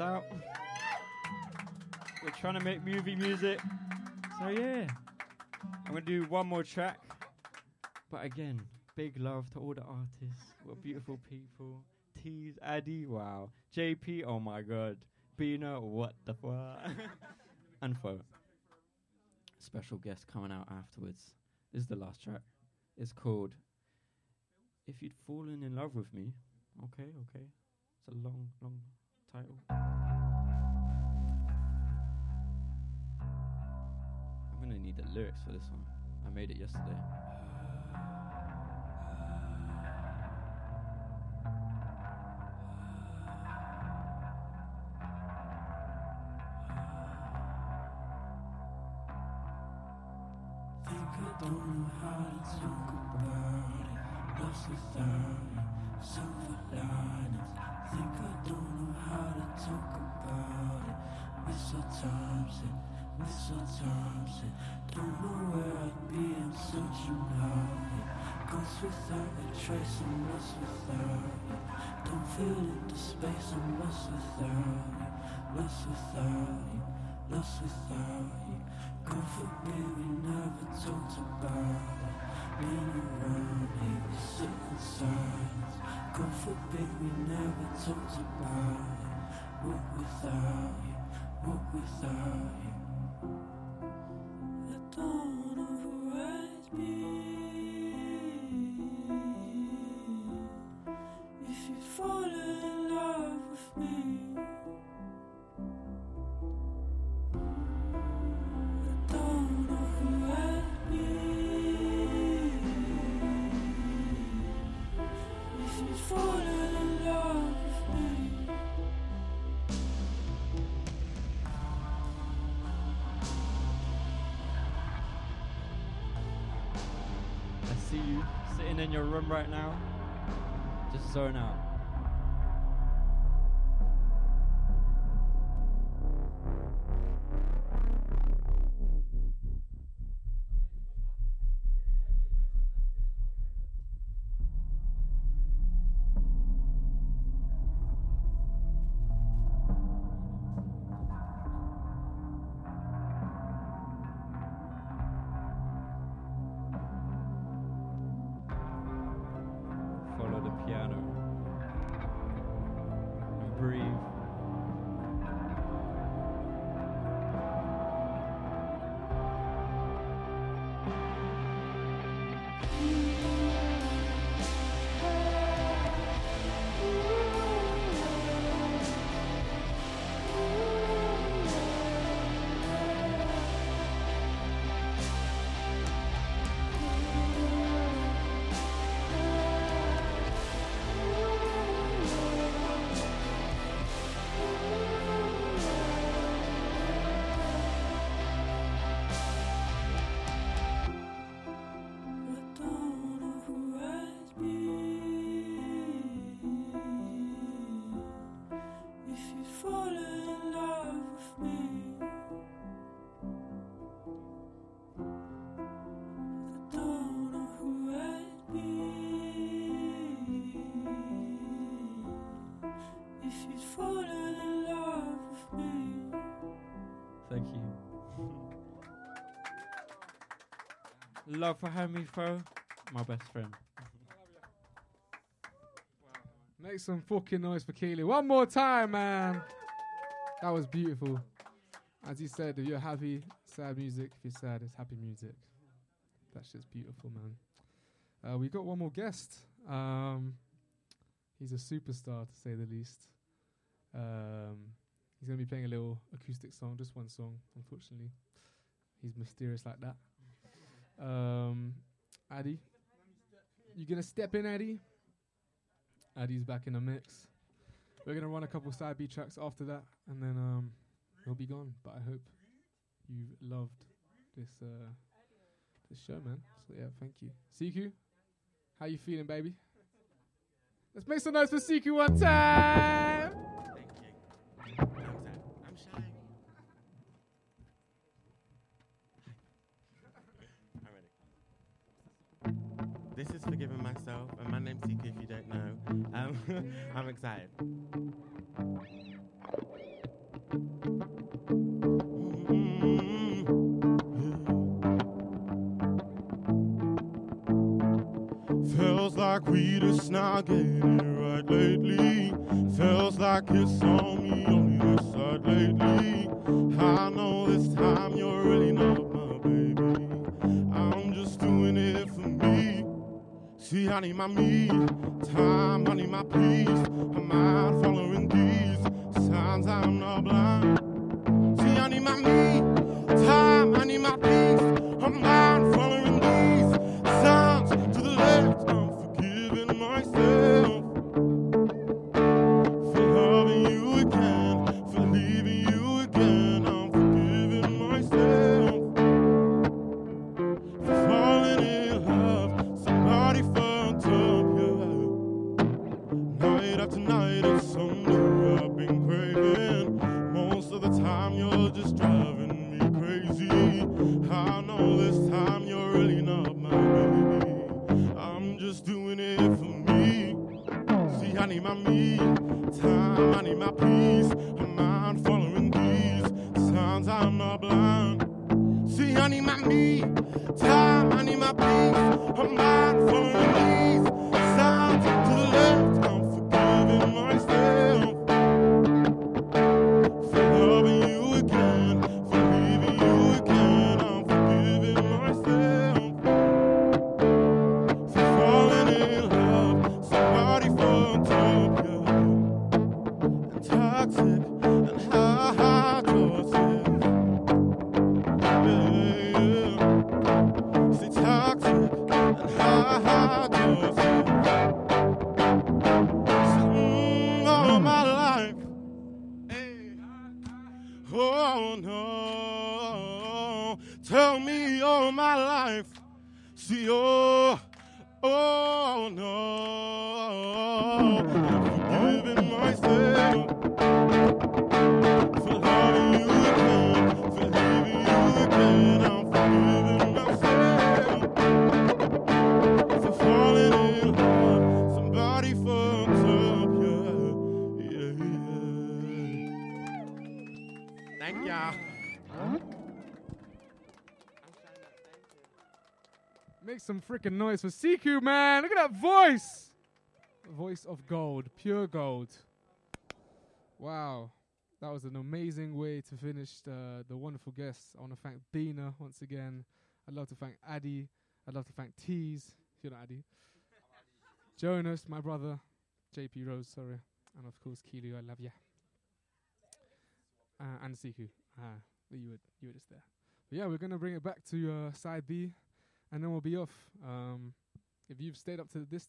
Out. We're trying to make movie music. So yeah, I'm gonna do one more track. But again, big love to all the artists. What beautiful people. Tease, Addy, wow. JP, oh my god. BINA, what the fuck? and Feux. Special guest coming out afterwards. This is the last track. It's called If You'd Fallen in Love with Me. Okay, okay. It's a long, long title. I'm gonna need the lyrics for this one. I made it yesterday. Think I don't know how to talk about it. Lost without it. Silver linings. Think I don't know how to talk about it. Miss our times it. Miss our times it. Don't know where I'd be. I'm searching out it. Ghost without a trace. I'm lost without it. Don't feel in the space. I'm lost without it. Lost without you. Lost without you. God forbid we never talked about it. Been around here, we sit in silence. God forbid we never talked about it. What without you? What without you? Love for having me, Feux. My best friend. Make some fucking noise for Keely. One more time, man. That was beautiful. As you said, if you're happy, sad music. If you're sad, it's happy music. That's just beautiful, man. Uh, we got one more guest. Um, he's a superstar, to say the least. Um, he's going to be playing a little acoustic song, just one song, unfortunately. He's mysterious like that. Um, Addy, you to step in, Addy? Addy's back in the mix. We're gonna run a couple side B tracks after that, and then um, he'll be gone. But I hope you loved this uh, this show, man. So yeah, thank you. CQ, how you feeling, baby? Let's make some noise for CQ one time. If you don't know. Um, I'm excited. Feels like we just not getting right lately. Feels like it's on me only this side lately. I know this time you're really not See, I need my me time, I need my peace. I'm not following these signs, I'm not blind. See, I need my me time, I need my peace. Time, I need my peace. I'm not following these signs, I'm not blind. See, I need my me time, I need my peace. I'm not following these some freaking noise for CQ, man. Look at that voice. Voice of gold, pure gold. Wow. That was an amazing way to finish the, the wonderful guests. I want to thank BINA once again. I'd love to thank Addy. I'd love to thank Tees, if you're not Addy. Jonas, my brother. JP Rose, sorry. And of course, Keely, I love ya. Uh, and Siku. Ah, you were, you were just there. But yeah, we're going to bring it back to uh, side B and then we'll be off. Um, if you've stayed up to this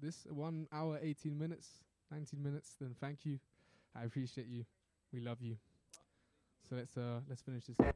this one hour, 18 minutes, 19 minutes, then thank you. I appreciate you. We love you. So let's uh let's finish this one.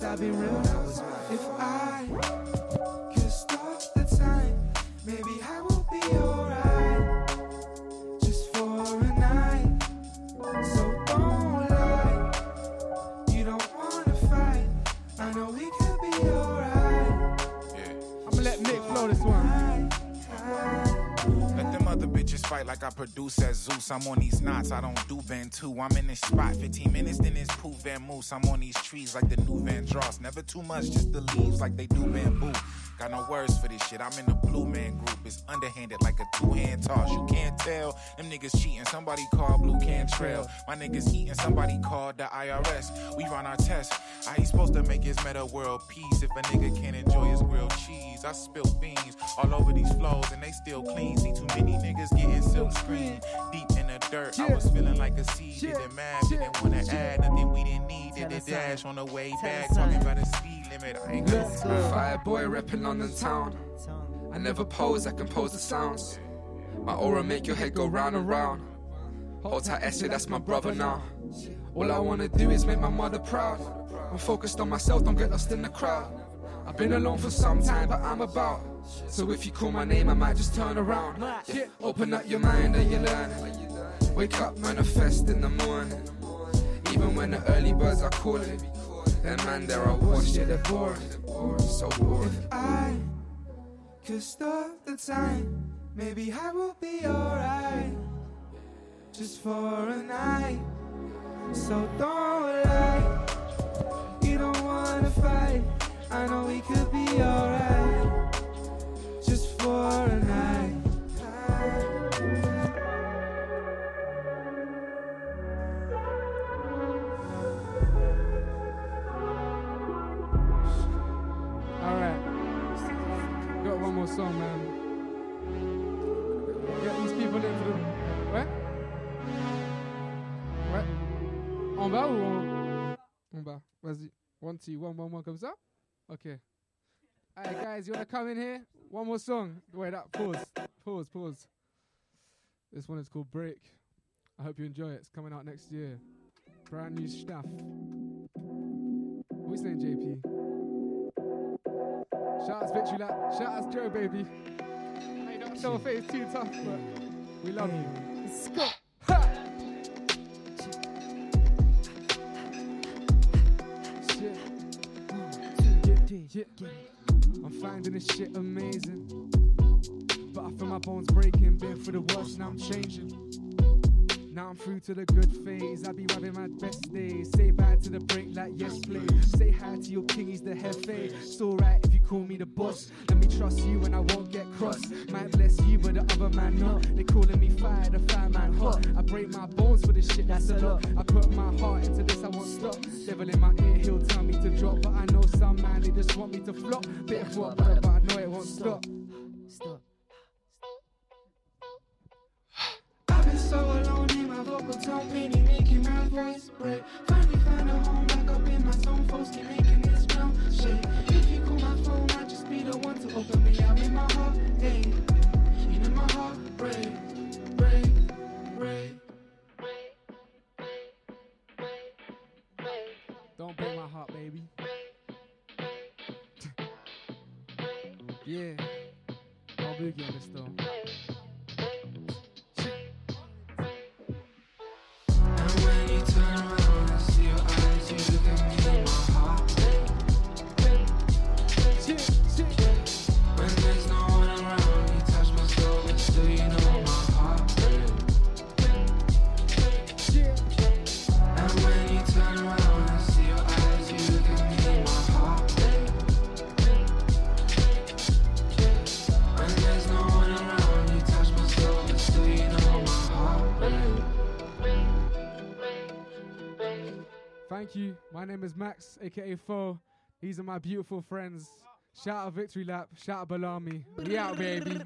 Been real. If I fight like I produce as Zeus. I'm on these knots, I don't do bend too. I'm in this spot, 15 minutes, then it's poof Van Moose. I'm on these trees like the new Van Dross. Never too much, just the leaves like they do bamboo. Got no words for this shit. I'm in the blue man group. It's underhanded like a two hand toss. You can't tell. Them niggas cheating. Somebody called Blue Can Trail. My niggas eating. Somebody called the IRS. We run our tests. How he supposed to make his meta world peace if a nigga can't enjoy his grilled cheese? I spill beans all over these flows and they still clean. See too many niggas getting silk screen deep dirt. I was feeling like a seed. Didn't mad. Didn't wanna add nothing we didn't need. Did the dash on the way back. Talking about the speed limit. I ain't gonna Fireboy repping London town. I never pose, I compose the sounds. My aura make your head go round and round. Hold tight, Essie, that's my brother now. All I wanna do is make my mother proud. I'm focused on myself, don't get lost in the crowd. I've been alone for some time, but I'm about. So if you call my name, I might just turn around. Yeah, open up your mind and you learn. Wake up, manifest in the morning. Even when the early birds are calling. And man, there are watch, yeah, they're boring. So boring. If I could stop the time, maybe I will be alright. Just for a night. So don't lie. You don't wanna fight. I know we could be alright. Just for a night. Song, man. Get these people in the. Ouais? Ouais? En bas ou en. En bas. Vas-y. One, two, one, one, one, comme ça? Okay. Alright, guys, you wanna come in here? One more song. Wait up. Pause. Pause, pause. This one is called Break. I hope you enjoy it. It's coming out next year. Brand new stuff. What are you saying, JP? Shout out Victory Lap. Shout out to Joe, baby. I don't know if it's too tough, but we love you. Let's go. Ha! Shit. Yeah, yeah. I'm finding this shit amazing. But I feel my bones breaking. Been through the worst, now I'm changing. Now I'm through to the good phase. I be having my best days. Say bye to the break like yes, please. Say hi to your king, he's the hefe. It's alright if you call me the boss. Let me trust you and I won't get cross. Might bless you, but the other man not. They calling me fire, the fire man hot. I break my bones for this shit, that's a lot. I put my heart into this, I won't stop. Devil in my ear, he'll tell me to drop. But I know some man, they just want me to flop. Bit of what, but I know it won't. Stop. My is Max, aka Feux. These are my beautiful friends. Shout out Victory Lap. Shout out Balamii. We out, baby.